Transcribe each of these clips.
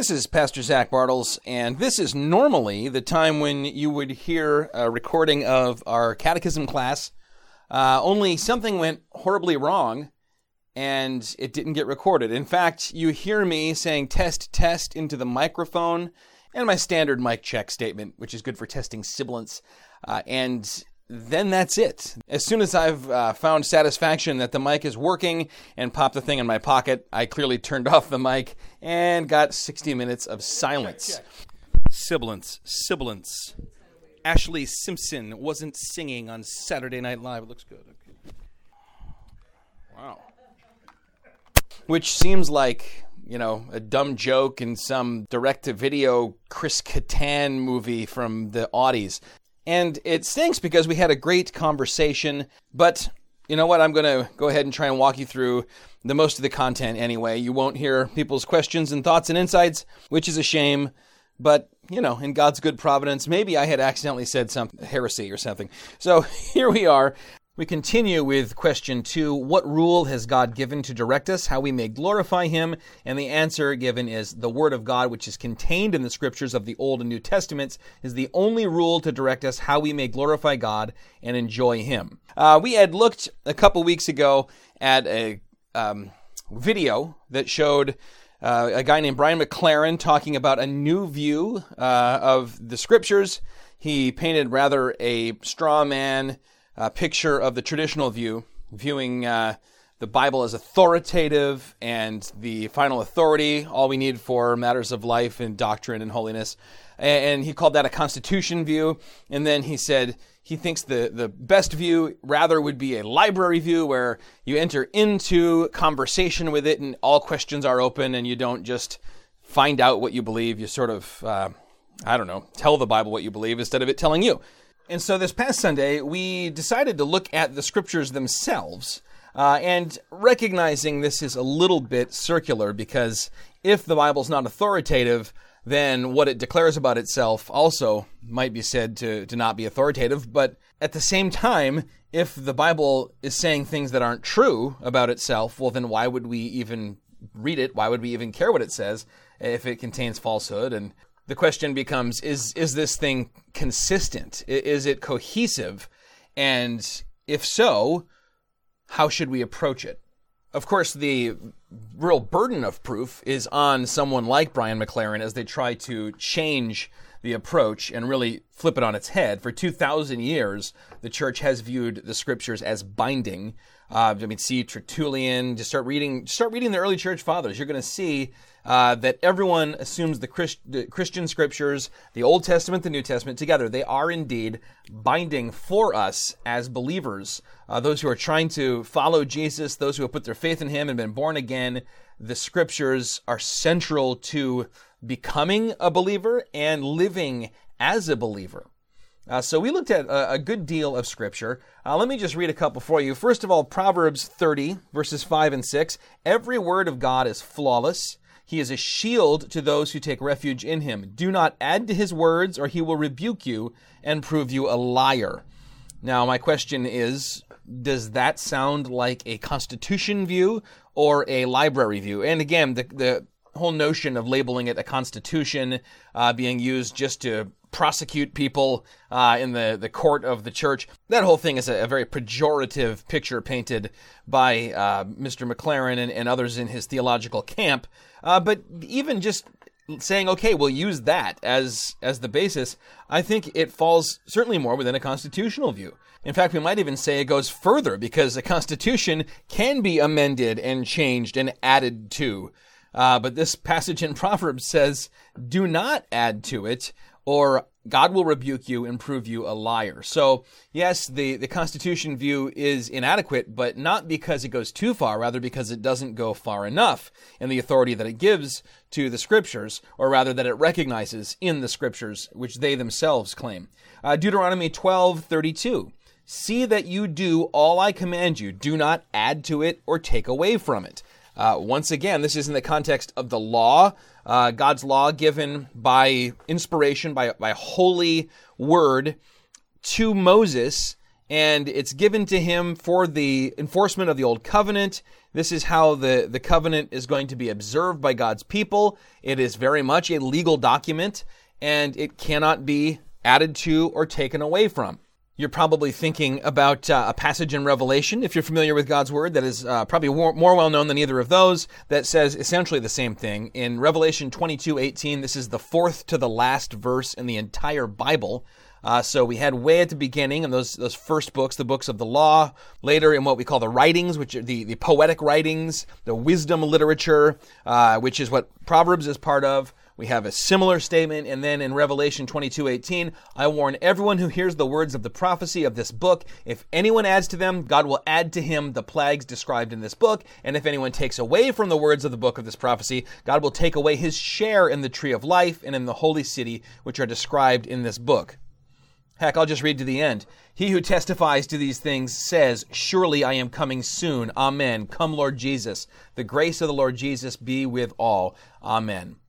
This is Pastor Zach Bartels, and this is normally the time when you would hear a recording of our catechism class. Uh, only something went horribly wrong, and it didn't get recorded. In fact, you hear me saying test, test into the microphone, and my standard mic check statement, which is good for testing sibilance. Uh, and then that's it. As soon as I've uh, found satisfaction that the mic is working and popped the thing in my pocket, I clearly turned off the mic and got 60 minutes of silence. Sibilance, sibilance. Ashlee Simpson wasn't singing on Saturday Night Live. It looks good. Okay. Wow. Which seems like, you know, a dumb joke in some direct to video Chris Kattan movie from the Audies. And it stinks because we had a great conversation, but you know what? I'm going to go ahead and try and walk you through the most of the content anyway. You won't hear people's questions and thoughts and insights, which is a shame. But, you know, in God's good providence, maybe I had accidentally said some heresy or something. So here we are. We continue with question two What rule has God given to direct us, how we may glorify Him? And the answer given is the Word of God, which is contained in the scriptures of the Old and New Testaments, is the only rule to direct us how we may glorify God and enjoy Him. Uh, we had looked a couple weeks ago at a um, video that showed. Uh, a guy named Brian McLaren talking about a new view uh, of the scriptures. He painted rather a straw man uh, picture of the traditional view, viewing uh, the Bible as authoritative and the final authority, all we need for matters of life and doctrine and holiness. And he called that a constitution view. And then he said he thinks the, the best view rather would be a library view where you enter into conversation with it and all questions are open and you don't just find out what you believe. You sort of, uh, I don't know, tell the Bible what you believe instead of it telling you. And so this past Sunday, we decided to look at the scriptures themselves. Uh, and recognizing this is a little bit circular because if the Bible's not authoritative, then what it declares about itself also might be said to, to not be authoritative. But at the same time, if the Bible is saying things that aren't true about itself, well, then why would we even read it? Why would we even care what it says if it contains falsehood and the question becomes is is this thing consistent is it cohesive and if so how should we approach it of course the real burden of proof is on someone like Brian McLaren as they try to change the approach and really flip it on its head. For 2,000 years, the church has viewed the scriptures as binding. Uh, I mean, see Tertullian. Just start reading. Start reading the early church fathers. You're going to see uh, that everyone assumes the, Christ, the, Christian scriptures, the Old Testament, the New Testament together, they are indeed binding for us as believers. Uh, those who are trying to follow Jesus, those who have put their faith in Him and been born again, the scriptures are central to becoming a believer and living as a believer. Uh, so we looked at a, a, good deal of scripture. Uh, let me just read a couple for you. First of all, Proverbs 30, verses 5 and 6. Every word of God is flawless. He is a shield to those who take refuge in him. Do not add to his words, or he will rebuke you and prove you a liar. Now, my question is does that sound like a constitution view or a library view? And again, the, the whole notion of labeling it a constitution uh, being used just to prosecute people uh, in the, the court of the church. That whole thing is a, a very pejorative picture painted by uh, Mr. McLaren and, and, others in his theological camp. Uh, but even just saying, okay, we'll use that as as the basis, I think it falls certainly more within a constitutional view. In fact, we might even say it goes further because a constitution can be amended and changed and added to. Uh, but this passage in Proverbs says, do not add to it or God will rebuke you and prove you a liar. So, yes, the, the Constitution view is inadequate, but not because it goes too far, rather because it doesn't go far enough in the authority that it gives to the Scriptures, or rather that it recognizes in the Scriptures, which they themselves claim. Uh, Deuteronomy 12 32. See that you do all I command you. Do not add to it or take away from it. Uh, once again, this is in the context of the law, uh, God's law given by inspiration, by, by holy word to Moses, and it's given to him for the enforcement of the old covenant. This is how the, the covenant is going to be observed by God's people. It is very much a legal document, and it cannot be added to or taken away from. You're probably thinking about uh, a passage in Revelation, if you're familiar with God's Word, that is uh, probably more, more well known than either of those, that says essentially the same thing. In Revelation 22 18, this is the fourth to the last verse in the entire Bible. Uh, so we had way at the beginning in those those first books, the books of the law. Later in what we call the writings, which are the, the poetic writings, the wisdom literature, uh, which is what Proverbs is part of. We have a similar statement, and then in Revelation 22:18, I warn everyone who hears the words of the prophecy of this book, if anyone adds to them, God will add to him the plagues described in this book, and if anyone takes away from the words of the book of this prophecy, God will take away his share in the tree of life and in the holy city which are described in this book. Heck, I'll just read to the end. He who testifies to these things says, Surely I am coming soon. Amen. Come, Lord Jesus. The grace of the Lord Jesus be with all. Amen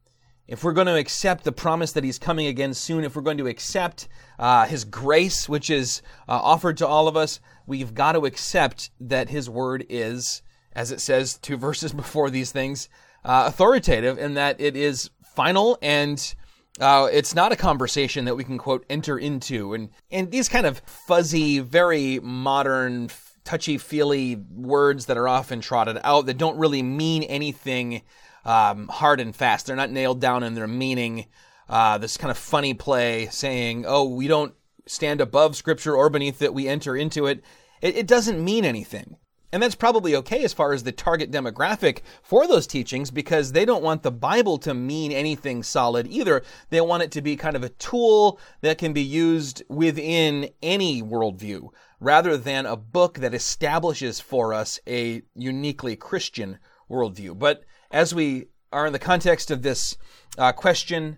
if we're going to accept the promise that he's coming again soon, if we're going to accept uh, his grace, which is uh, offered to all of us, we've got to accept that his word is, as it says two verses before these things, uh, authoritative and that it is final and uh, it's not a conversation that we can quote enter into. And and these kind of fuzzy very modern touchy feely words that are often trotted out that don't really mean anything um, hard and fast. They're not nailed down in their meaning. Uh, this kind of funny play saying, "Oh, we don't stand above Scripture or beneath it; we enter into it." It, it doesn't mean anything. And that's probably okay as far as the target demographic for those teachings because they don't want the Bible to mean anything solid either. They want it to be kind of a tool that can be used within any worldview rather than a book that establishes for us a uniquely Christian worldview. But as we are in the context of this uh, question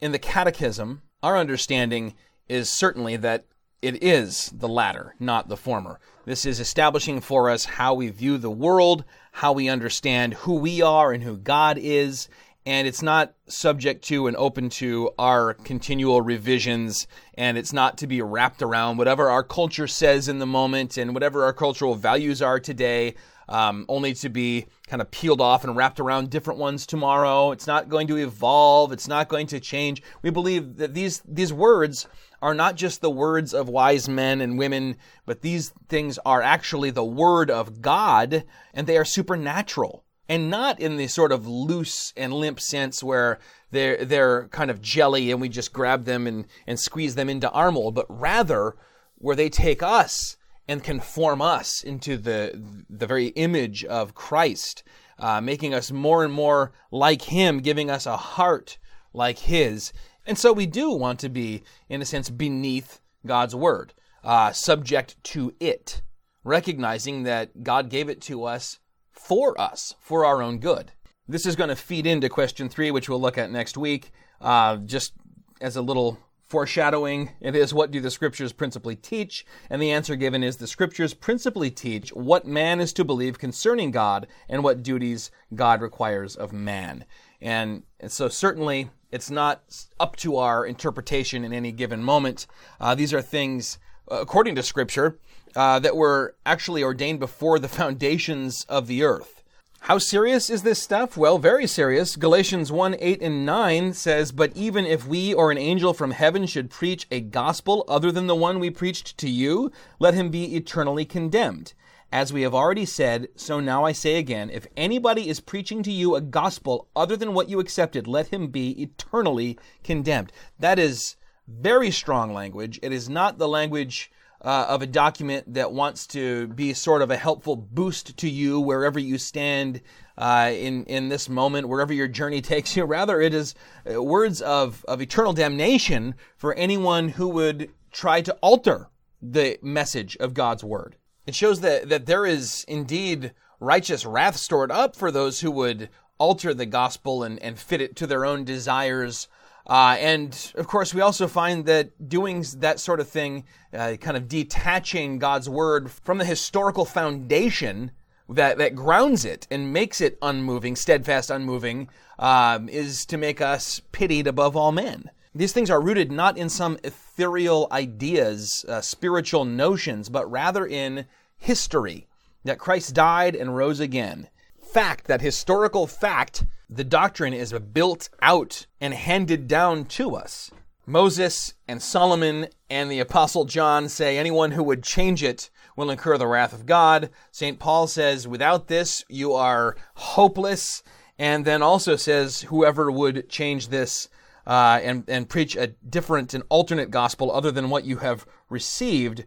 in the catechism, our understanding is certainly that it is the latter, not the former. This is establishing for us how we view the world, how we understand who we are and who God is, and it's not subject to and open to our continual revisions, and it's not to be wrapped around whatever our culture says in the moment and whatever our cultural values are today um, only to be kind of peeled off and wrapped around different ones tomorrow. It's not going to evolve. It's not going to change. We believe that these these words are not just the words of wise men and women, but these things are actually the word of God, and they are supernatural. And not in the sort of loose and limp sense where they're, they're kind of jelly and we just grab them and, and squeeze them into our mold, but rather where they take us and conform us into the the very image of Christ, uh, making us more and more like Him, giving us a heart like His. And so we do want to be, in a sense, beneath God's word, uh, subject to it, recognizing that God gave it to us for us, for our own good. This is going to feed into question three, which we'll look at next week. Uh, just as a little foreshadowing. It is what do the scriptures principally teach? And the answer given is the scriptures principally teach what man is to believe concerning God and what duties God requires of man. And, so certainly it's not up to our interpretation in any given moment. Uh, these are things, uh, according to scripture, uh, that were actually ordained before the foundations of the earth. How serious is this stuff? Well, very serious. Galatians 1 8 and 9 says, But even if we or an angel from heaven should preach a gospel other than the one we preached to you, let him be eternally condemned. As we have already said, so now I say again, if anybody is preaching to you a gospel other than what you accepted, let him be eternally condemned. That is very strong language. It is not the language uh, of a document that wants to be sort of a helpful boost to you wherever you stand uh, in in this moment, wherever your journey takes you. Rather, it is uh, words of of eternal damnation for anyone who would try to alter the message of God's word. It shows that that there is indeed righteous wrath stored up for those who would alter the gospel and, and fit it to their own desires uh, and of course, we also find that doing that sort of thing, uh, kind of detaching God's word from the historical foundation that, that grounds it and makes it unmoving, steadfast, unmoving, um, is to make us pitied above all men. These things are rooted not in some ethereal ideas, uh, spiritual notions, but rather in history that Christ died and rose again. Fact, that historical fact, the doctrine is built out and handed down to us. Moses and Solomon and the Apostle John say anyone who would change it will incur the wrath of God. St. Paul says, without this, you are hopeless. And then also says, whoever would change this uh, and, and preach a different and alternate gospel other than what you have received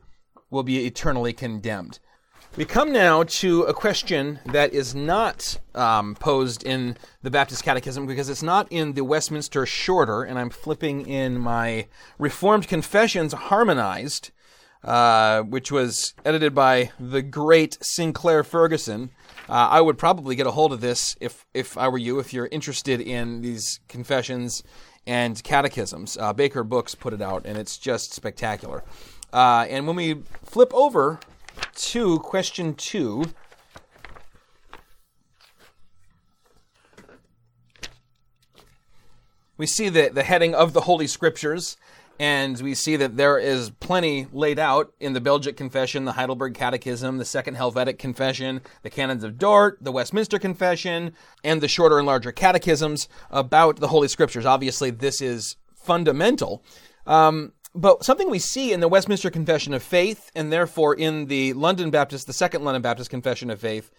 will be eternally condemned. We come now to a question that is not um, posed in the Baptist Catechism because it's not in the Westminster Shorter, and I'm flipping in my Reformed Confessions Harmonized, uh, which was edited by the great Sinclair Ferguson. Uh, I would probably get a hold of this if if I were you, if you're interested in these confessions and catechisms. Uh, Baker Books put it out, and it's just spectacular. Uh, and when we flip over to question two, we see the, the heading of the Holy Scriptures, and we see that there is plenty laid out in the Belgic Confession, the Heidelberg Catechism, the Second Helvetic Confession, the Canons of Dort, the Westminster Confession, and the shorter and larger catechisms about the Holy Scriptures. Obviously, this is fundamental. Um, but something we see in the Westminster Confession of Faith, and therefore in the London Baptist, the Second London Baptist Confession of Faith,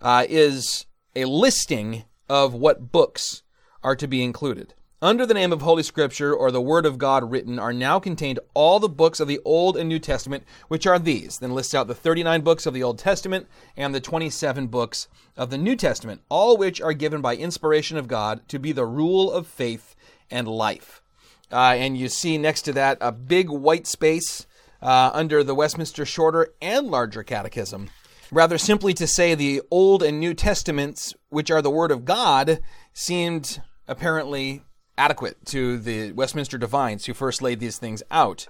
uh, is a listing of what books are to be included. Under the name of Holy Scripture or the Word of God written are now contained all the books of the Old and New Testament, which are these. Then lists out the 39 books of the Old Testament and the 27 books of the New Testament, all which are given by inspiration of God to be the rule of faith and life. Uh, and you see next to that a big white space uh, under the Westminster Shorter and Larger Catechism. Rather simply to say the Old and New Testaments, which are the Word of God, seemed apparently adequate to the Westminster divines who first laid these things out.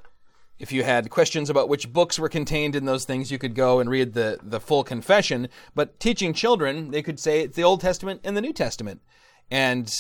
If you had questions about which books were contained in those things, you could go and read the, the full confession. But teaching children, they could say it's the Old Testament and the New Testament. And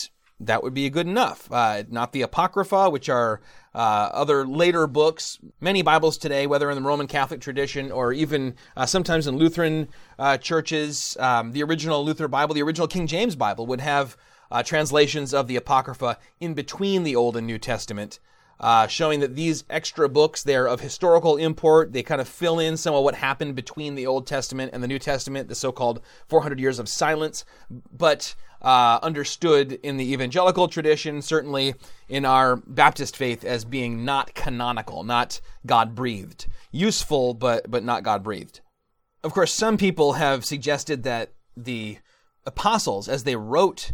that would be good enough. Uh, not the Apocrypha, which are uh, other later books. Many Bibles today, whether in the Roman Catholic tradition or even uh, sometimes in Lutheran uh, churches, um, the original Luther Bible, the original King James Bible, would have uh, translations of the Apocrypha in between the Old and New Testament. Uh, showing that these extra books they're of historical import. They kind of fill in some of what happened between the old testament and the new testament the so-called 400 years of silence but uh, understood in the evangelical tradition certainly in our baptist faith as being not canonical not god breathed useful but but not god breathed of course some people have suggested that the apostles as they wrote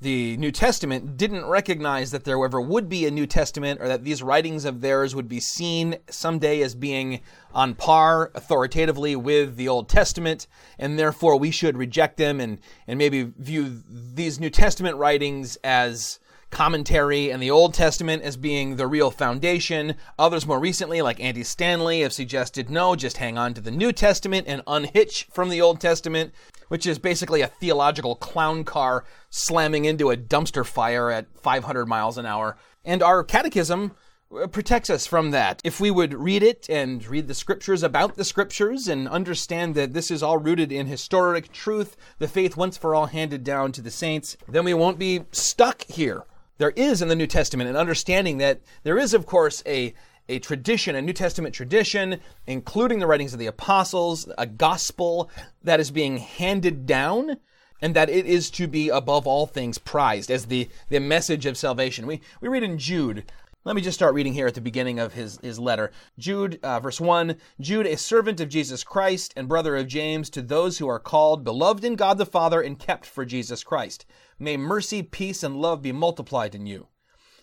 the New Testament didn't recognize that there ever would be a New Testament or that these writings of theirs would be seen someday as being on par authoritatively with the Old Testament, and therefore we should reject them and, and maybe view these New Testament writings as commentary and the Old Testament as being the real foundation. Others more recently, like Andy Stanley, have suggested no, just hang on to the New Testament and unhitch from the Old Testament which is basically a theological clown car slamming into a dumpster fire at 500 miles an hour. And our catechism uh, protects us from that. If we would read it and read the scriptures about the scriptures and understand that this is all rooted in historic truth, the faith once for all handed down to the saints, then we won't be stuck here. There is in the New Testament an understanding that there is, of course, a a tradition, a New Testament tradition, including the writings of the apostles, a gospel that is being handed down and that it is to be above all things prized as the, the message of salvation. We, we read in Jude, let me just start reading here at the beginning of his, his letter. Jude, uh, verse 1 Jude, a servant of Jesus Christ and brother of James, to those who are called, beloved in God the Father, and kept for Jesus Christ. May mercy, peace, and love be multiplied in you.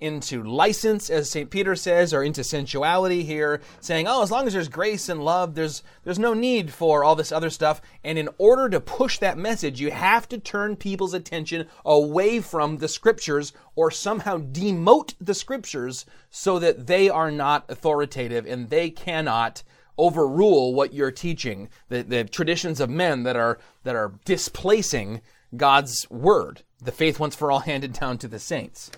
into license, as St. Peter says, or into sensuality here, saying, oh, as long as there's grace and love, there's, there's no need for all this other stuff. And in order to push that message, you have to turn people's attention away from the scriptures or somehow demote the scriptures so that they are not authoritative and they cannot overrule what you're teaching, the, the traditions of men that are, that are displacing God's word, the faith once for all handed down to the saints.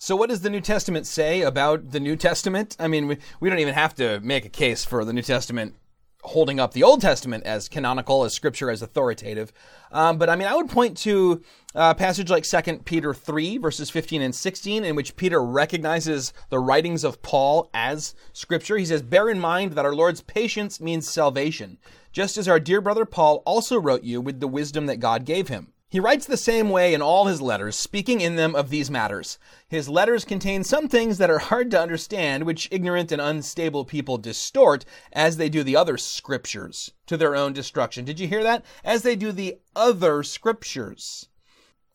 So, what does the New Testament say about the New Testament? I mean, we, we don't even have to make a case for the New Testament holding up the Old Testament as canonical, as Scripture as authoritative. Um, but I mean, I would point to a passage like 2 Peter 3, verses 15 and 16, in which Peter recognizes the writings of Paul as Scripture. He says, Bear in mind that our Lord's patience means salvation, just as our dear brother Paul also wrote you with the wisdom that God gave him. He writes the same way in all his letters, speaking in them of these matters. His letters contain some things that are hard to understand, which ignorant and unstable people distort, as they do the other scriptures, to their own destruction. Did you hear that? As they do the other scriptures.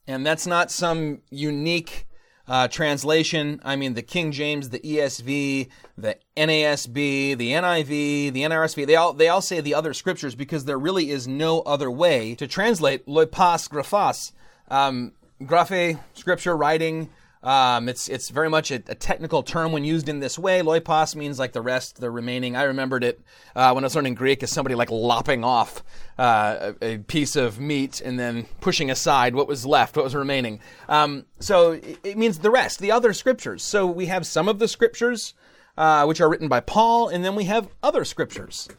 And that's not some unique uh, translation. I mean, the King James, the ESV, the NASB, the NIV, the NRSV, they all, they all say the other scriptures because there really is no other way to translate loipas graphas. Um, graphe, scripture, writing, um, it's it's very much a, a, technical term when used in this way. Loipos means like the rest, the remaining. I remembered it uh, when I was learning Greek as somebody like lopping off uh, a, a, piece of meat and then pushing aside what was left, what was remaining. Um, so it, it, means the rest, the other scriptures. So we have some of the scriptures uh, which are written by Paul, and then we have other scriptures.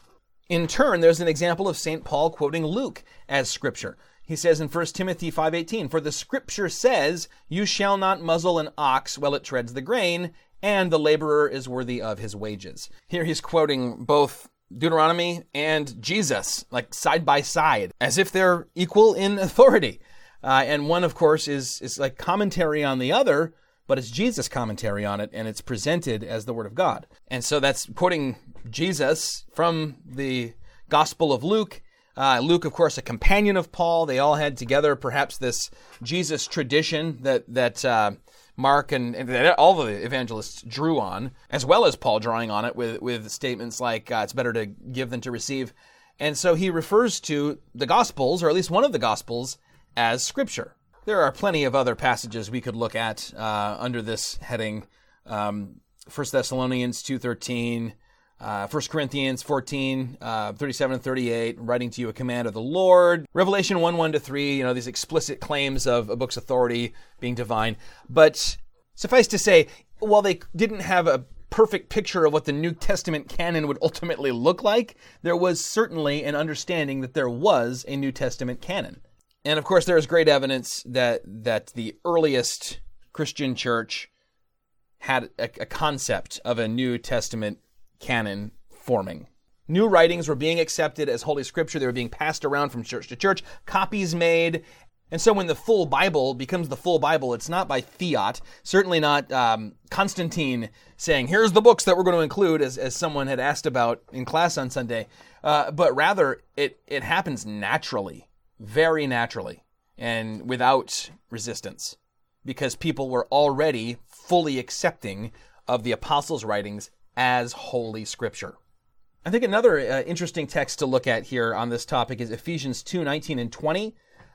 In turn, there's an example of St. Paul quoting Luke as scripture. He says in 1 Timothy 5:18, "For the scripture says, you shall not muzzle an ox while it treads the grain, and the laborer is worthy of his wages." Here he's quoting both Deuteronomy and Jesus, like side by side, as if they're equal in authority. Uh, and one, of course, is is like commentary on the other, but it's Jesus' commentary on it, and it's presented as the Word of God. And so that's quoting Jesus from the Gospel of Luke uh, Luke, of course, a companion of Paul. They all had together perhaps this Jesus tradition that that uh, Mark and, and, that all the evangelists drew on, as well as Paul drawing on it with with statements like uh, "It's better to give than to receive," and so he refers to the Gospels, or at least one of the Gospels, as Scripture. There are plenty of other passages we could look at uh, under this heading. Um, 1 Thessalonians two thirteen. Uh, 1 Corinthians 14, uh, 37 and 38, writing to you a command of the Lord. Revelation 1, 1 to 3, you know, these explicit claims of a book's authority being divine. But suffice to say, while they didn't have a perfect picture of what the New Testament canon would ultimately look like, there was certainly an understanding that there was a New Testament canon. And of course, there is great evidence that, that the earliest Christian church had a, a concept of a New Testament canon forming. New writings were being accepted as Holy Scripture. They were being passed around from church to church, copies made. And so when the full Bible becomes the full Bible, it's not by fiat, certainly not um, Constantine saying, here's the books that we're going to include, as, as someone had asked about in class on Sunday, uh, but rather it, it happens naturally, very naturally, and without resistance, because people were already fully accepting of the apostles' writings as Holy Scripture. I think another uh, interesting text to look at here on this topic is Ephesians 2 19 and 20,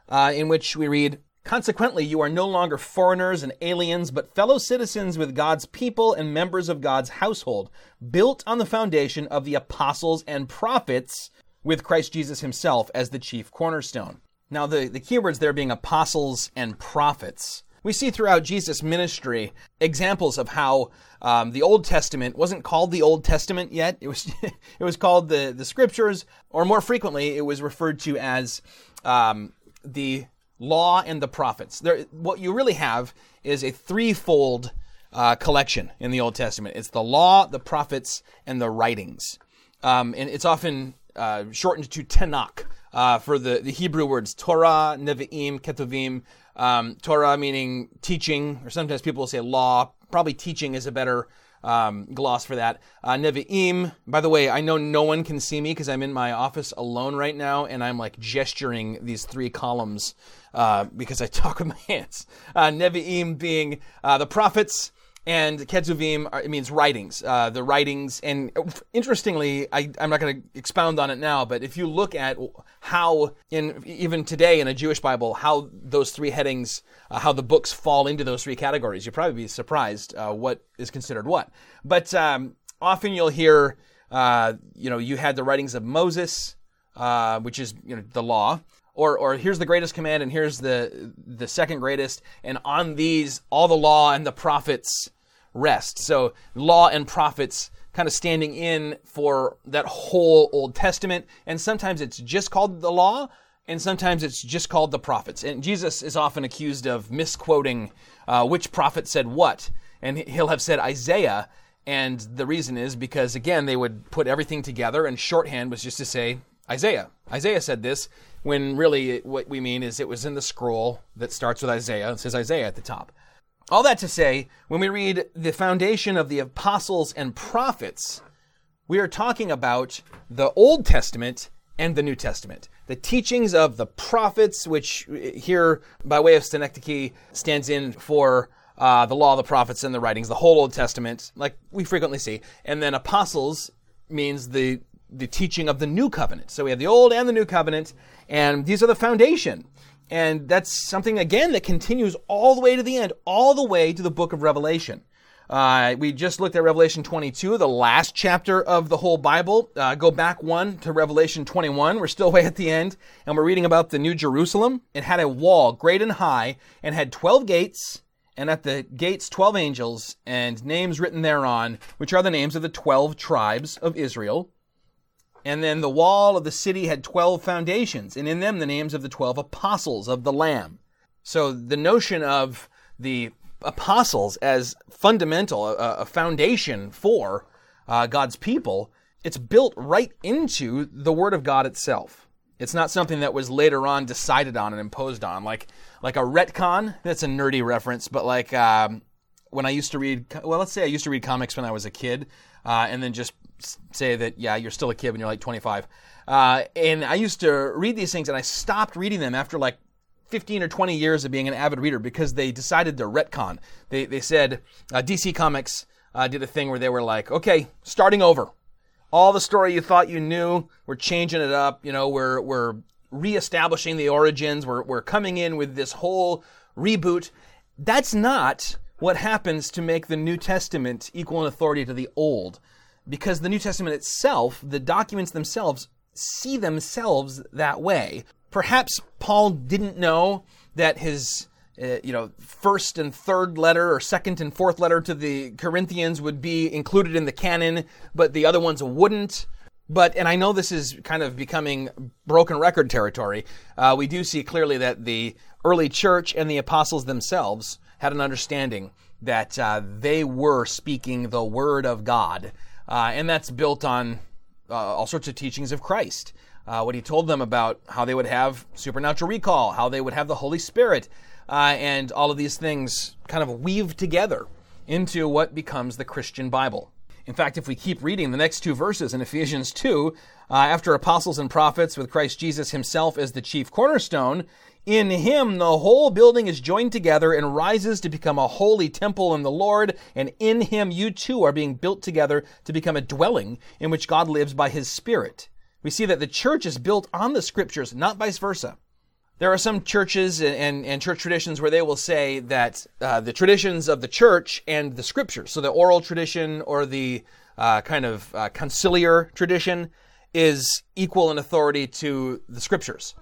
uh, in which we read, Consequently, you are no longer foreigners and aliens, but fellow citizens with God's people and members of God's household, built on the foundation of the apostles and prophets, with Christ Jesus himself as the chief cornerstone. Now, the, the keywords there being apostles and prophets. We see throughout Jesus' ministry examples of how um, the Old Testament wasn't called the Old Testament yet. It was it was called the the Scriptures, or more frequently, it was referred to as um, the Law and the Prophets. There, what you really have is a threefold uh, collection in the Old Testament. It's the Law, the Prophets, and the writings, um, and it's often uh, shortened to Tanakh. Uh, for the, the Hebrew words Torah, Nevi'im, Ketuvim, um, Torah meaning teaching, or sometimes people will say law. Probably teaching is a better um, gloss for that. Uh, Nevi'im, by the way, I know no one can see me because I'm in my office alone right now and I'm like gesturing these three columns uh, because I talk with my hands. Uh, Nevi'im being uh, the prophets, and Ketuvim it means writings, uh, the writings. And interestingly, I, am not going to expound on it now, but if you look at how, in even today in a Jewish Bible, how those three headings, uh, how the books fall into those three categories, you'll probably be surprised uh, what is considered what. But um, often you'll hear, uh, you know, you had the writings of Moses, uh, which is you know the law or or here's the greatest command and here's the the second greatest and on these all the law and the prophets rest. So law and prophets kind of standing in for that whole old testament. And sometimes it's just called the law and sometimes it's just called the prophets. And jesus is often accused of misquoting uh, which prophet said what. And he'll have said isaiah. And the reason is because again they would put everything together and shorthand was just to say isaiah. Isaiah said this when really what we mean is it was in the scroll that starts with Isaiah. It says Isaiah at the top. All that to say, when we read the foundation of the apostles and prophets, we are talking about the Old Testament and the New Testament. The teachings of the prophets, which here, by way of synecdoche, stands in for uh, the law, of the prophets, and the writings, the whole Old Testament, like we frequently see. And then apostles means the the teaching of the new covenant. So we have the old and the new covenant, and these are the foundation. And that's something, again, that continues all the way to the end, all the way to the book of Revelation. Uh, we just looked at Revelation 22, the last chapter of the whole Bible. Uh, go back one to Revelation 21. We're still way at the end, and we're reading about the New Jerusalem. It had a wall great and high, and had 12 gates, and at the gates 12 angels, and names written thereon, which are the names of the 12 tribes of Israel. And then the wall of the city had 12 foundations, and in them the names of the 12 apostles of the Lamb. So the notion of the apostles as fundamental, a, a foundation for uh, God's people, it's built right into the Word of God itself. It's not something that was later on decided on and imposed on, like like a retcon. That's a nerdy reference, but like um, when I used to read, well, let's say I used to read comics when I was a kid, uh, and then just say that yeah you're still a kid when you're like 25 uh, and i used to read these things and i stopped reading them after like 15 or 20 years of being an avid reader because they decided to retcon. They, they said uh, dc comics uh, did a thing where they were like okay starting over. All the story you thought you knew we're changing it up you know we're we're reestablishing the origins we're, we're coming in with this whole reboot. That's not what happens to make the new testament equal in authority to the old because the New Testament itself, the documents themselves, see themselves that way. Perhaps Paul didn't know that his uh, you know, first and third letter or second and fourth letter to the Corinthians would be included in the canon, but the other ones wouldn't. But, and I know this is kind of becoming broken record territory, uh, we do see clearly that the early church and the apostles themselves had an understanding that uh, they were speaking the word of God uh, and that's built on uh, all sorts of teachings of Christ. Uh, what he told them about how they would have supernatural recall, how they would have the Holy Spirit, uh, and all of these things kind of weave together into what becomes the Christian Bible. In fact, if we keep reading the next two verses in Ephesians 2, uh, after apostles and prophets with Christ Jesus himself as the chief cornerstone, in him the whole building is joined together and rises to become a holy temple in the Lord, and in him you too are being built together to become a dwelling in which God lives by his Spirit. We see that the church is built on the scriptures, not vice versa. There are some churches and, and, and, church traditions where they will say that uh, the traditions of the church and the scriptures, so the oral tradition or the uh, kind of uh, conciliar tradition, is equal in authority to the scriptures.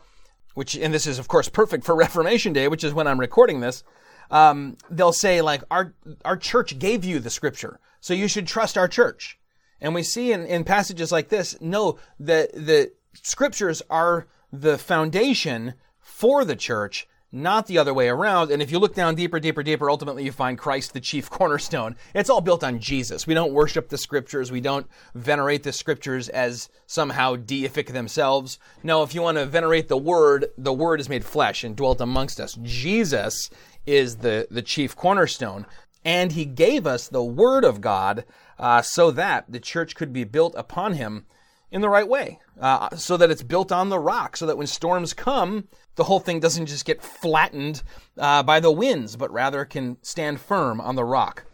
Which, and this is of course perfect for Reformation Day, which is when I'm recording this. Um, they'll say like our our church gave you the scripture, so you should trust our church. And we see in, in passages like this, no, the the scriptures are the foundation for the church, not the other way around. And if you look down deeper, deeper, deeper, ultimately you find Christ the chief cornerstone. It's all built on Jesus. We don't worship the scriptures. We don't venerate the scriptures as somehow deific themselves. No, if you want to venerate the word, the word is made flesh and dwelt amongst us. Jesus is the, the chief cornerstone. and he gave us the Word of God uh, so that the church could be built upon him in the right way, uh, so that it's built on the rock, so that when storms come, the whole thing doesn't just get flattened uh, by the winds, but rather can stand firm on the rock.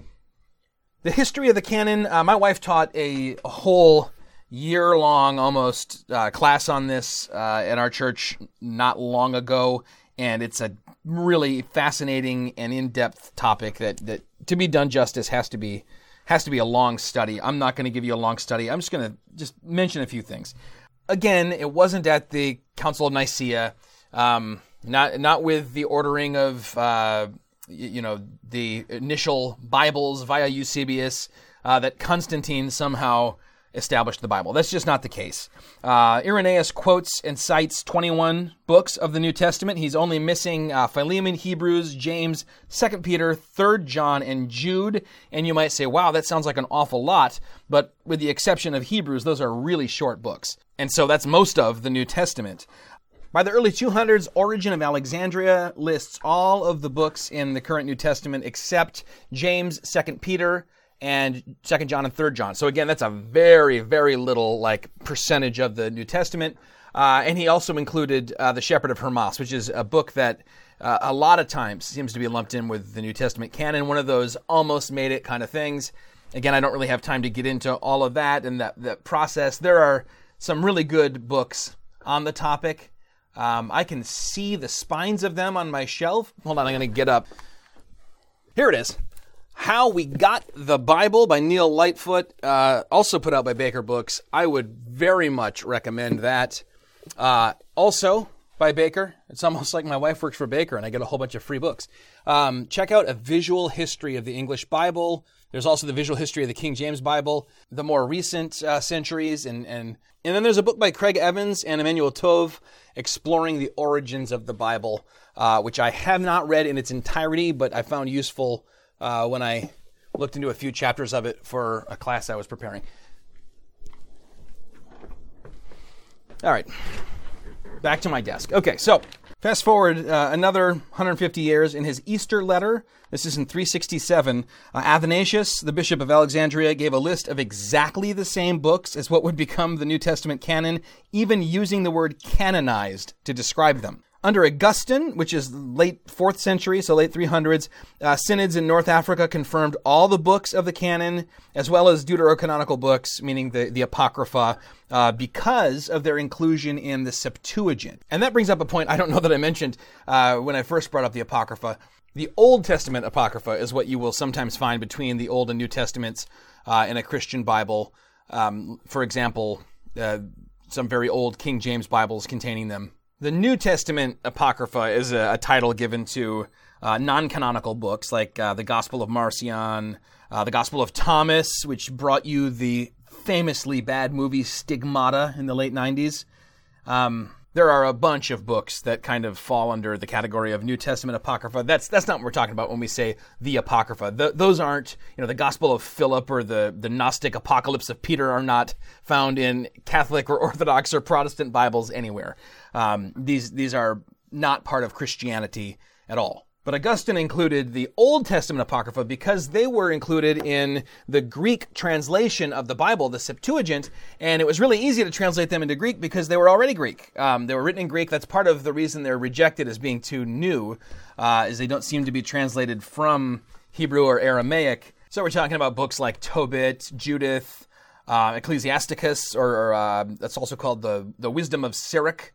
The history of the canon, uh, my wife taught a, whole year long almost uh, class on this uh, at our church not long ago, and it's a really fascinating and in depth topic that, that to be done justice has to be has to be a long study. I'm not going to give you a long study. I'm just going to just mention a few things. Again, it wasn't at the Council of Nicaea, um, not not with the ordering of uh, you know the initial Bibles via Eusebius uh, that Constantine somehow established the Bible. That's just not the case. Uh, Irenaeus quotes and cites 21 books of the New Testament. He's only missing uh, Philemon, Hebrews, James, 2 Peter, 3 John, and Jude. And you might say, wow, that sounds like an awful lot. But with the exception of Hebrews, those are really short books. And so that's most of the New Testament. By the early 200s, Origen of Alexandria lists all of the books in the current New Testament except James, 2 Peter, and Second John and Third John. So again, that's a very, very little like percentage of the New Testament. Uh, and he also included uh, the Shepherd of Hermas, which is a book that uh, a lot of times seems to be lumped in with the New Testament canon. One of those almost made it kind of things. Again, I don't really have time to get into all of that and that, that process. There are some really good books on the topic. Um, I can see the spines of them on my shelf. Hold on, I'm going to get up. Here it is. How We Got the Bible by Neil Lightfoot, uh, also put out by Baker Books. I would very much recommend that. Uh, also by Baker. It's almost like my wife works for Baker and I get a whole bunch of free books. Um, check out A Visual History of the English Bible. There's also the Visual History of the King James Bible, the more recent uh, centuries, and, and and then there's a book by Craig Evans and Emanuel Tov, exploring the origins of the Bible, uh, which I have not read in its entirety, but I found useful uh, when I looked into a few chapters of it for a class I was preparing. All right, back to my desk. Okay, so fast forward uh, another 150 years in his Easter letter. This is in 367. Uh, Athanasius, the bishop of Alexandria, gave a list of exactly the same books as what would become the New Testament canon, even using the word canonized to describe them. Under Augustine, which is late 4th century, so late 300s, uh, synods in North Africa confirmed all the books of the canon, as well as deuterocanonical books, meaning the, the Apocrypha, uh, because of their inclusion in the Septuagint. And that brings up a point I don't know that I mentioned uh, when I first brought up the Apocrypha. The Old Testament Apocrypha is what you will sometimes find between the Old and New Testaments uh, in a Christian Bible. Um, for example, uh, some very old King James Bibles containing them the New Testament Apocrypha is a, a title given to uh, non canonical books like uh, the Gospel of Marcion, uh, the Gospel of Thomas, which brought you the famously bad movie Stigmata in the late 90s. Um, there are a bunch of books that kind of fall under the category of New Testament apocrypha. That's that's not what we're talking about when we say the apocrypha. The, those aren't, you know, the Gospel of Philip or the the Gnostic Apocalypse of Peter are not found in Catholic or Orthodox or Protestant Bibles anywhere. Um, these these are not part of Christianity at all. But Augustine included the Old Testament Apocrypha because they were included in the Greek translation of the Bible, the Septuagint, and it was really easy to translate them into Greek because they were already Greek. Um, they were written in Greek. That's part of the reason they're rejected as being too new, uh, is they don't seem to be translated from Hebrew or Aramaic. So we're talking about books like Tobit, Judith, uh, Ecclesiasticus, or, or uh, that's also called the the Wisdom of Sirach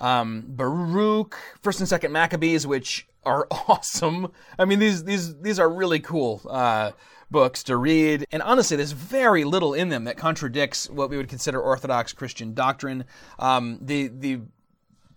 um, Baruch, First and Second Maccabees, which are awesome. I mean, these these these are really cool uh, books to read, and honestly, there's very little in them that contradicts what we would consider Orthodox Christian doctrine. Um, the the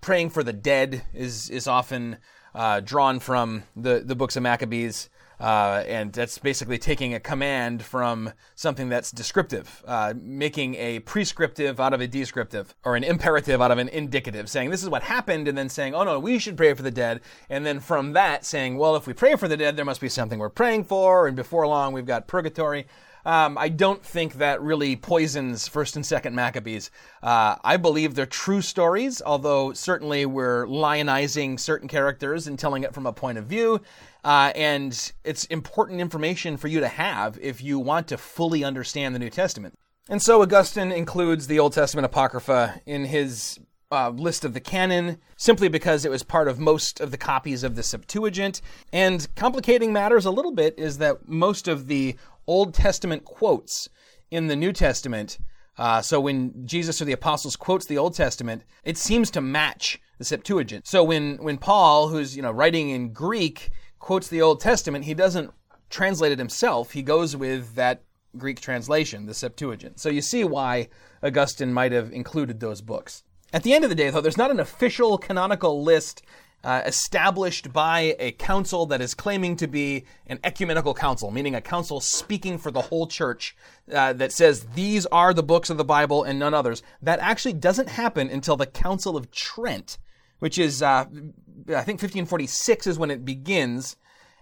praying for the dead is is often uh, drawn from the the books of Maccabees. Uh, and that's basically taking a command from something that's descriptive, uh, making a prescriptive out of a descriptive, or an imperative out of an indicative, saying this is what happened, and then saying, oh no, we should pray for the dead. And then from that saying, well, if we pray for the dead, there must be something we're praying for, and before long we've got purgatory. Um, I don't think that really poisons First and Second Maccabees. Uh, I believe they're true stories, although certainly we're lionizing certain characters and telling it from a point of view. Uh, and it's important information for you to have if you want to fully understand the New Testament. And so Augustine includes the Old Testament Apocrypha in his uh, list of the canon simply because it was part of most of the copies of the Septuagint. And complicating matters a little bit is that most of the Old Testament quotes in the New Testament, uh, so when Jesus or the apostles quotes the Old Testament, it seems to match the Septuagint. So when when Paul, who's you know writing in Greek, quotes the Old Testament, he doesn't translate it himself. He goes with that Greek translation, the Septuagint. So you see why Augustine might have included those books. At the end of the day, though, there's not an official canonical list uh, established by a council that is claiming to be an ecumenical council, meaning a council speaking for the whole church uh, that says these are the books of the Bible and none others. That actually doesn't happen until the Council of Trent, which is, uh, I think 1546 is when it begins.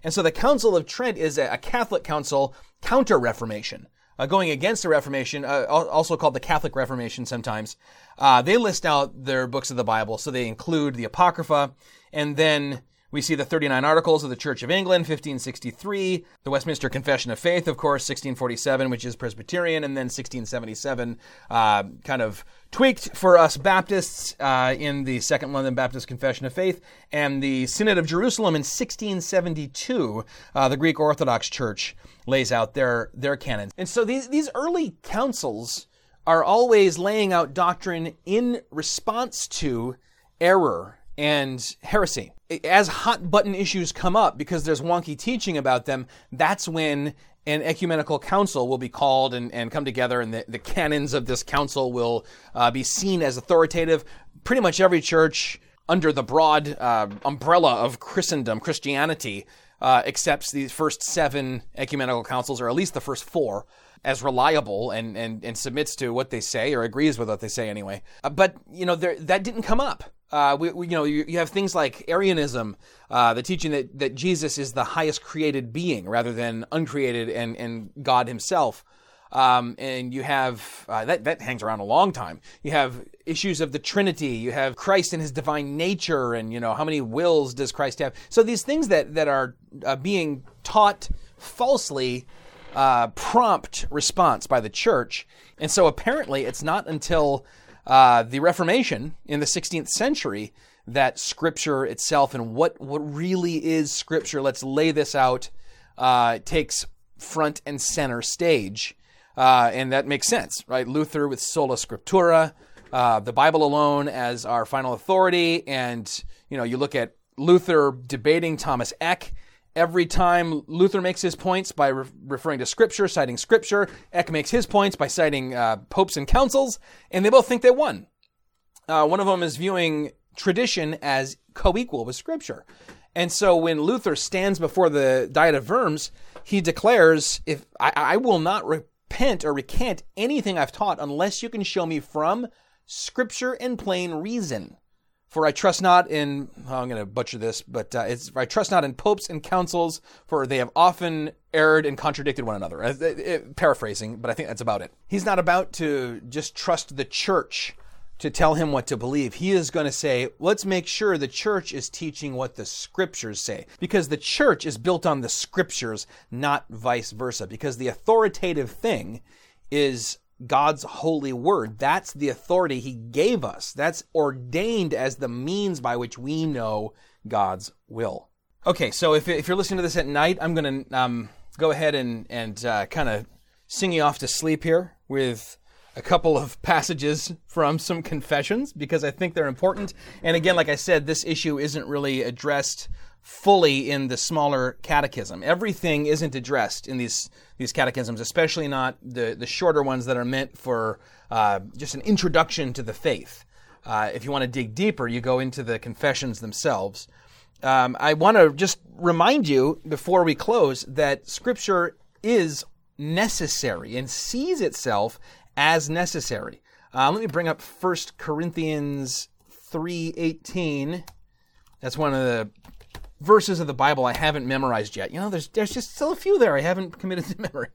And so the Council of Trent is a, Catholic council counter Reformation uh, going against the Reformation, uh, also called the Catholic Reformation sometimes, uh, they list out their books of the Bible. So they include the Apocrypha, and then we see the 39 Articles of the Church of England, 1563, the Westminster Confession of Faith, of course, 1647, which is Presbyterian, and then 1677, uh, kind of tweaked for us Baptists uh, in the Second London Baptist Confession of Faith, and the Synod of Jerusalem in 1672, uh, the Greek Orthodox Church lays out their their canons. And so these these early councils are always laying out doctrine in response to error and heresy. As hot button issues come up because there's wonky teaching about them, that's when an ecumenical council will be called and, and come together, and the, the canons of this council will uh, be seen as authoritative. Pretty much every church under the broad uh, umbrella of Christendom, Christianity, uh, accepts these first seven ecumenical councils, or at least the first four, as reliable and, and, and submits to what they say or agrees with what they say anyway. Uh, but, you know, there, that didn't come up. Uh, we, we, you know, you, you, have things like Arianism, uh, the teaching that, that Jesus is the highest created being rather than uncreated and, and God himself. Um, and you have uh, that that hangs around a long time. You have issues of the Trinity. You have Christ and His divine nature, and you know how many wills does Christ have? So these things that that are uh, being taught falsely uh, prompt response by the church, and so apparently it's not until uh, the Reformation in the 16th century that Scripture itself and what what really is Scripture. Let's lay this out. Uh, takes front and center stage. Uh, and that makes sense, right? Luther with sola scriptura, uh, the Bible alone as our final authority, and you know, you look at Luther debating Thomas Eck. Every time Luther makes his points by re- referring to Scripture, citing Scripture, Eck makes his points by citing uh, popes and councils, and they both think they won. Uh, one of them is viewing tradition as co-equal with Scripture. And so when Luther stands before the Diet of Worms, he declares, "If I, I will not repent or recant anything I've taught unless you can show me from scripture and plain reason. For I trust not in, oh, I'm going to butcher this, but uh, it's, I trust not in popes and councils, for they have often erred and contradicted one another. Uh, it, it, paraphrasing, but I think that's about it. He's not about to just trust the church to tell him what to believe. He is going to say, let's make sure the church is teaching what the scriptures say. Because the church is built on the scriptures, not vice versa. Because the authoritative thing is God's holy word. That's the authority he gave us. That's ordained as the means by which we know God's will. Okay, so if, if you're listening to this at night, I'm going to um, go ahead and, and uh, kind of sing you off to sleep here with a couple of passages from some confessions because I think they're important. And again, like I said, this issue isn't really addressed fully in the smaller catechism. Everything isn't addressed in these these catechisms, especially not the the shorter ones that are meant for uh, just an introduction to the faith. Uh, if you want to dig deeper, you go into the confessions themselves. Um, I want to just remind you before we close that Scripture is necessary and sees itself as necessary. Uh, let me bring up 1 Corinthians 3:18. That's one of the verses of the Bible I haven't memorized yet. You know, there's there's just still a few there I haven't committed to memory.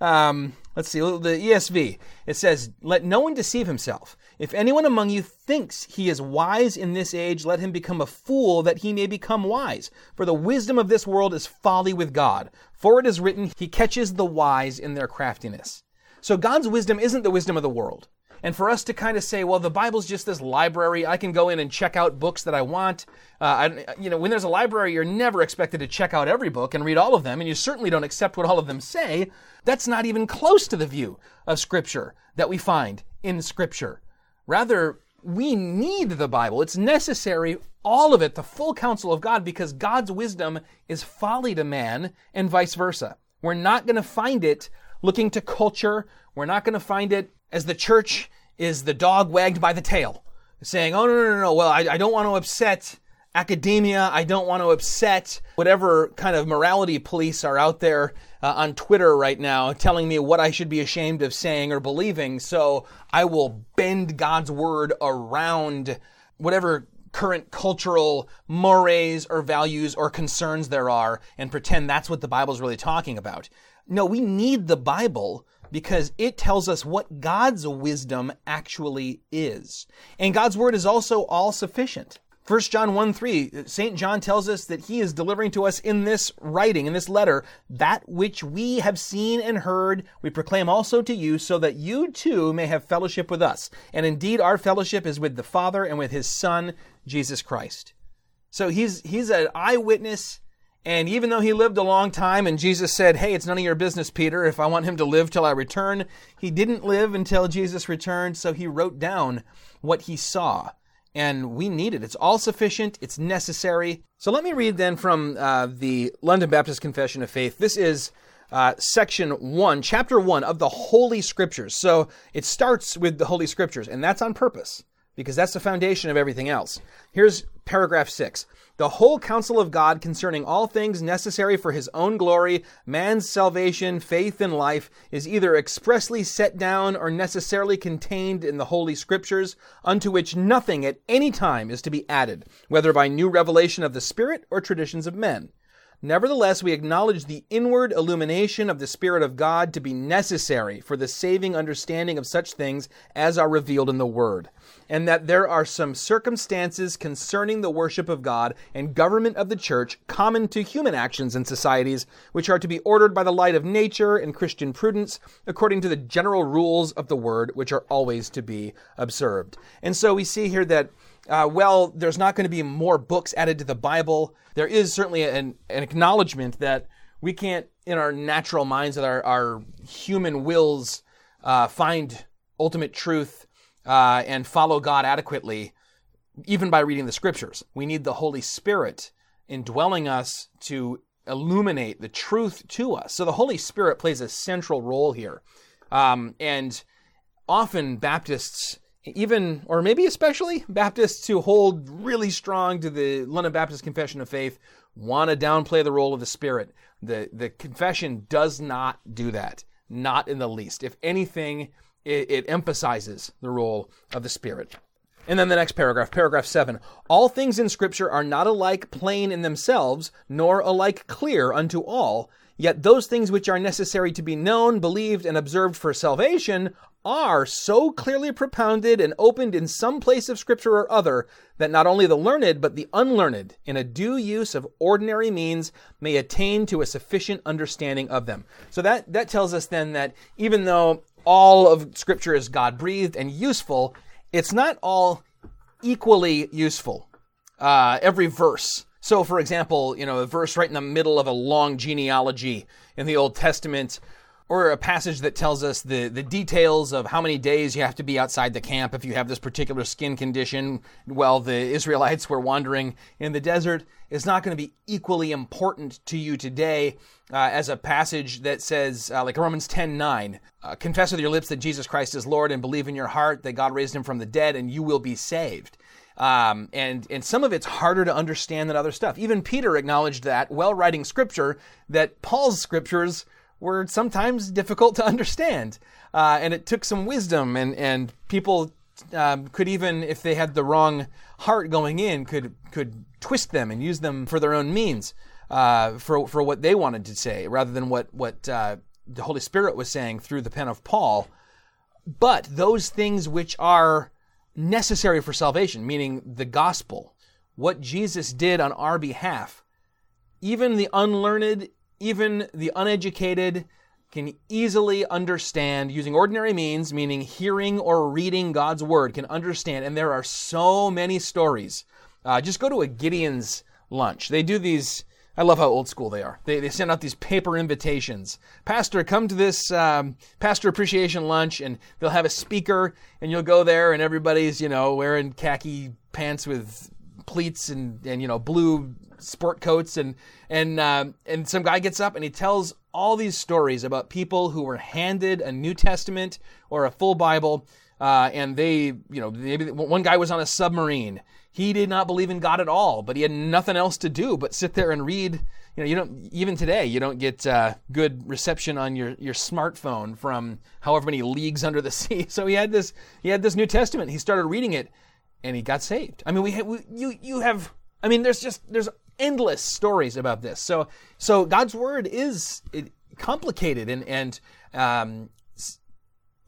Um, let's see, the ESV. It says, "Let no one deceive himself. If anyone among you thinks he is wise in this age, let him become a fool that he may become wise. For the wisdom of this world is folly with God. For it is written, He catches the wise in their craftiness." So God's wisdom isn't the wisdom of the world. And for us to kind of say, well, the Bible's just this library. I can go in and check out books that I want. Uh, I, you know, when there's a library, you're never expected to check out every book and read all of them, and you certainly don't accept what all of them say. That's not even close to the view of Scripture that we find in Scripture. Rather, we need the Bible. It's necessary, all of it, the full counsel of God, because God's wisdom is folly to man and vice versa. We're not going to find it looking to culture. We're not going to find it as the church is the dog wagged by the tail, saying, oh, no, no, no, no, well, I, I don't want to upset academia. I don't want to upset whatever kind of morality police are out there uh, on Twitter right now telling me what I should be ashamed of saying or believing. So I will bend God's word around whatever current cultural mores or values or concerns there are and pretend that's what the Bible is really talking about. No, we need the Bible because it tells us what God's wisdom actually is. And God's word is also all sufficient. 1 John 1 3, St. John tells us that he is delivering to us in this writing, in this letter, that which we have seen and heard, we proclaim also to you, so that you too may have fellowship with us. And indeed, our fellowship is with the Father and with his Son, Jesus Christ. So he's, he's an eyewitness and even though he lived a long time and Jesus said, Hey, it's none of your business, Peter, if I want him to live till I return, he didn't live until Jesus returned, so he wrote down what he saw. And we need it. It's all sufficient, it's necessary. So let me read then from uh, the London Baptist Confession of Faith. This is uh, section 1, chapter 1 of the Holy Scriptures. So it starts with the Holy Scriptures, and that's on purpose because that's the foundation of everything else. Here's paragraph 6 the whole counsel of God concerning all things necessary for his own glory, man's salvation, faith, and life is either expressly set down or necessarily contained in the Holy Scriptures, unto which nothing at any time is to be added, whether by new revelation of the Spirit or traditions of men. Nevertheless, we acknowledge the inward illumination of the Spirit of God to be necessary for the saving understanding of such things as are revealed in the Word, and that there are some circumstances concerning the worship of God and government of the Church common to human actions and societies, which are to be ordered by the light of nature and Christian prudence, according to the general rules of the Word, which are always to be observed. And so we see here that uh, well, there's not going to be more books added to the Bible. There is certainly an, an acknowledgement that we can't, in our natural minds, that our, our human wills uh, find ultimate truth uh, and follow God adequately, even by reading the scriptures. We need the Holy Spirit indwelling us to illuminate the truth to us. So the Holy Spirit plays a central role here. Um, and often Baptists even, or maybe especially, Baptists who hold really strong to the London Baptist Confession of Faith want to downplay the role of the Spirit. The, the confession does not do that, not in the least. If anything, it, it emphasizes the role of the Spirit. And then the next paragraph, paragraph 7. All things in Scripture are not alike plain in themselves, nor alike clear unto all. Yet those things which are necessary to be known, believed, and observed for salvation are so clearly propounded and opened in some place of Scripture or other that not only the learned, but the unlearned, in a due use of ordinary means, may attain to a sufficient understanding of them. So that, that tells us then that even though all of Scripture is God breathed and useful, it's not all equally useful. Uh, every verse. So, for example, you know, a verse right in the middle of a long genealogy in the Old Testament or a passage that tells us the, the details of how many days you have to be outside the camp if you have this particular skin condition while the Israelites were wandering in the desert is not going to be equally important to you today uh, as a passage that says, uh, like Romans 10 9, uh, confess with your lips that Jesus Christ is Lord and believe in your heart that God raised him from the dead and you will be saved. Um, and and some of it's harder to understand than other stuff. Even Peter acknowledged that while writing scripture that Paul's scriptures were sometimes difficult to understand. Uh, and it took some wisdom and, and people um, could even, if they had the wrong heart going in, could could twist them and use them for their own means, uh, for for what they wanted to say, rather than what what uh, the Holy Spirit was saying through the pen of Paul. But those things which are necessary for salvation, meaning the gospel, what Jesus did on our behalf, even the unlearned, even the uneducated can easily understand using ordinary means, meaning hearing or reading God's word, can understand. And there are so many stories. Uh, just go to a Gideon's lunch. They do these. I love how old school they are. They, they send out these paper invitations. Pastor, come to this um, pastor appreciation lunch, and they'll have a speaker, and you'll go there, and everybody's you know wearing khaki pants with pleats and and you know blue sport coats and and uh, and some guy gets up and he tells all these stories about people who were handed a New Testament or a full Bible, uh, and they you know maybe one guy was on a submarine. He did not believe in God at all, but he had nothing else to do but sit there and read. You know, you don't even today you don't get uh, good reception on your your smartphone from however many leagues under the sea. So he had this he had this New Testament. He started reading it, and he got saved. I mean, we, we you you have. I mean, there's just there's endless stories about this. So so God's word is complicated and and um,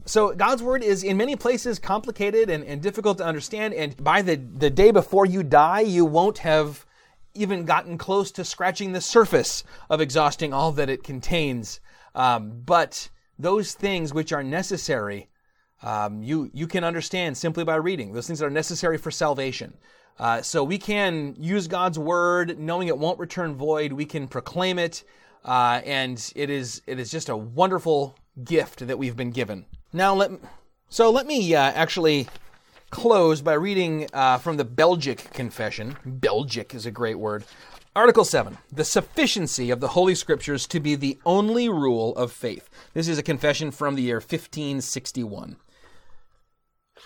so God's word is in many places complicated and, and difficult to understand. And by the, the day before you die, you won't have even gotten close to scratching the surface of exhausting all that it contains. Um, but those things which are necessary, um, you you can understand simply by reading. Those things that are necessary for salvation. Uh, so we can use God's word, knowing it won't return void. We can proclaim it, uh, and it is it is just a wonderful gift that we've been given. Now let so let me uh, actually close by reading uh, from the Belgic Confession. Belgic is a great word. Article 7 The sufficiency of the Holy Scriptures to be the only rule of faith. This is a confession from the year 1561.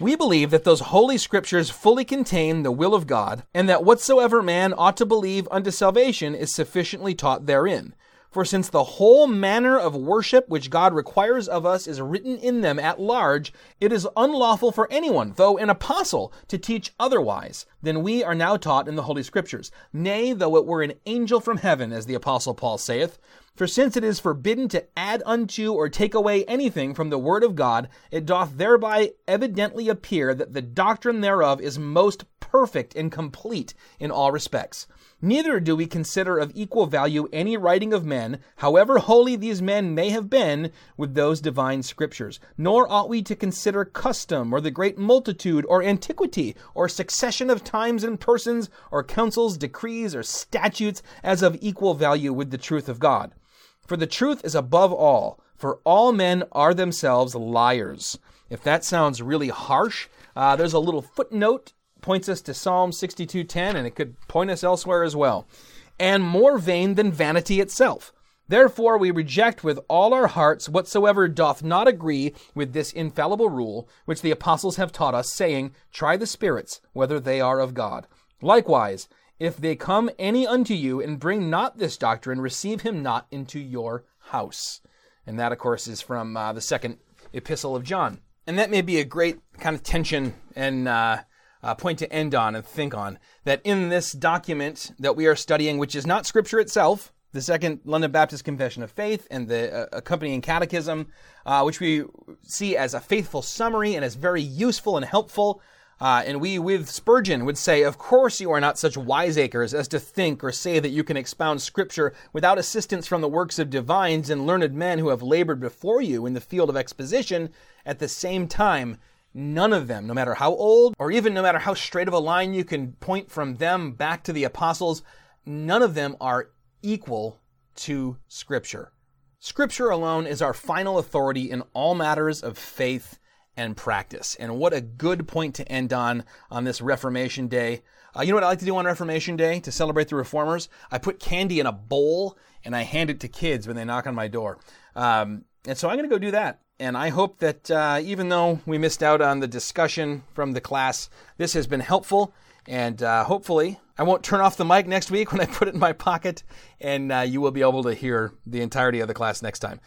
We believe that those holy scriptures fully contain the will of God, and that whatsoever man ought to believe unto salvation is sufficiently taught therein. For since the whole manner of worship which God requires of us is written in them at large, it is unlawful for anyone, though an apostle, to teach otherwise than we are now taught in the Holy Scriptures. Nay, though it were an angel from heaven, as the apostle Paul saith, for since it is forbidden to add unto or take away anything from the word of God, it doth thereby evidently appear that the doctrine thereof is most perfect and complete in all respects. Neither do we consider of equal value any writing of men, however holy these men may have been, with those divine scriptures. Nor ought we to consider custom, or the great multitude, or antiquity, or succession of times and persons, or councils, decrees, or statutes, as of equal value with the truth of God. For the truth is above all, for all men are themselves liars. If that sounds really harsh, uh, there's a little footnote points us to Psalm 62:10 and it could point us elsewhere as well. And more vain than vanity itself. Therefore we reject with all our hearts whatsoever doth not agree with this infallible rule which the apostles have taught us saying, try the spirits whether they are of God. Likewise, if they come any unto you and bring not this doctrine, receive him not into your house. And that, of course, is from uh, the second epistle of John. And that may be a great kind of tension and uh, uh, point to end on and think on. That in this document that we are studying, which is not Scripture itself, the Second London Baptist Confession of Faith and the uh, accompanying catechism, uh, which we see as a faithful summary and as very useful and helpful uh, and we, with Spurgeon, would say, Of course, you are not such wiseacres as to think or say that you can expound Scripture without assistance from the works of divines and learned men who have labored before you in the field of exposition. At the same time, none of them, no matter how old or even no matter how straight of a line you can point from them back to the apostles, none of them are equal to Scripture. Scripture alone is our final authority in all matters of faith and practice. And what a good point to end on on this Reformation Day. Uh, you know what I like to do on Reformation Day to celebrate the Reformers? I put candy in a bowl and I hand it to kids when they knock on my door. Um, and so I'm going to go do that. And I hope that uh, even though we missed out on the discussion from the class, this has been helpful. And uh, hopefully, I won't turn off the mic next week when I put it in my pocket, and uh, you will be able to hear the entirety of the class next time.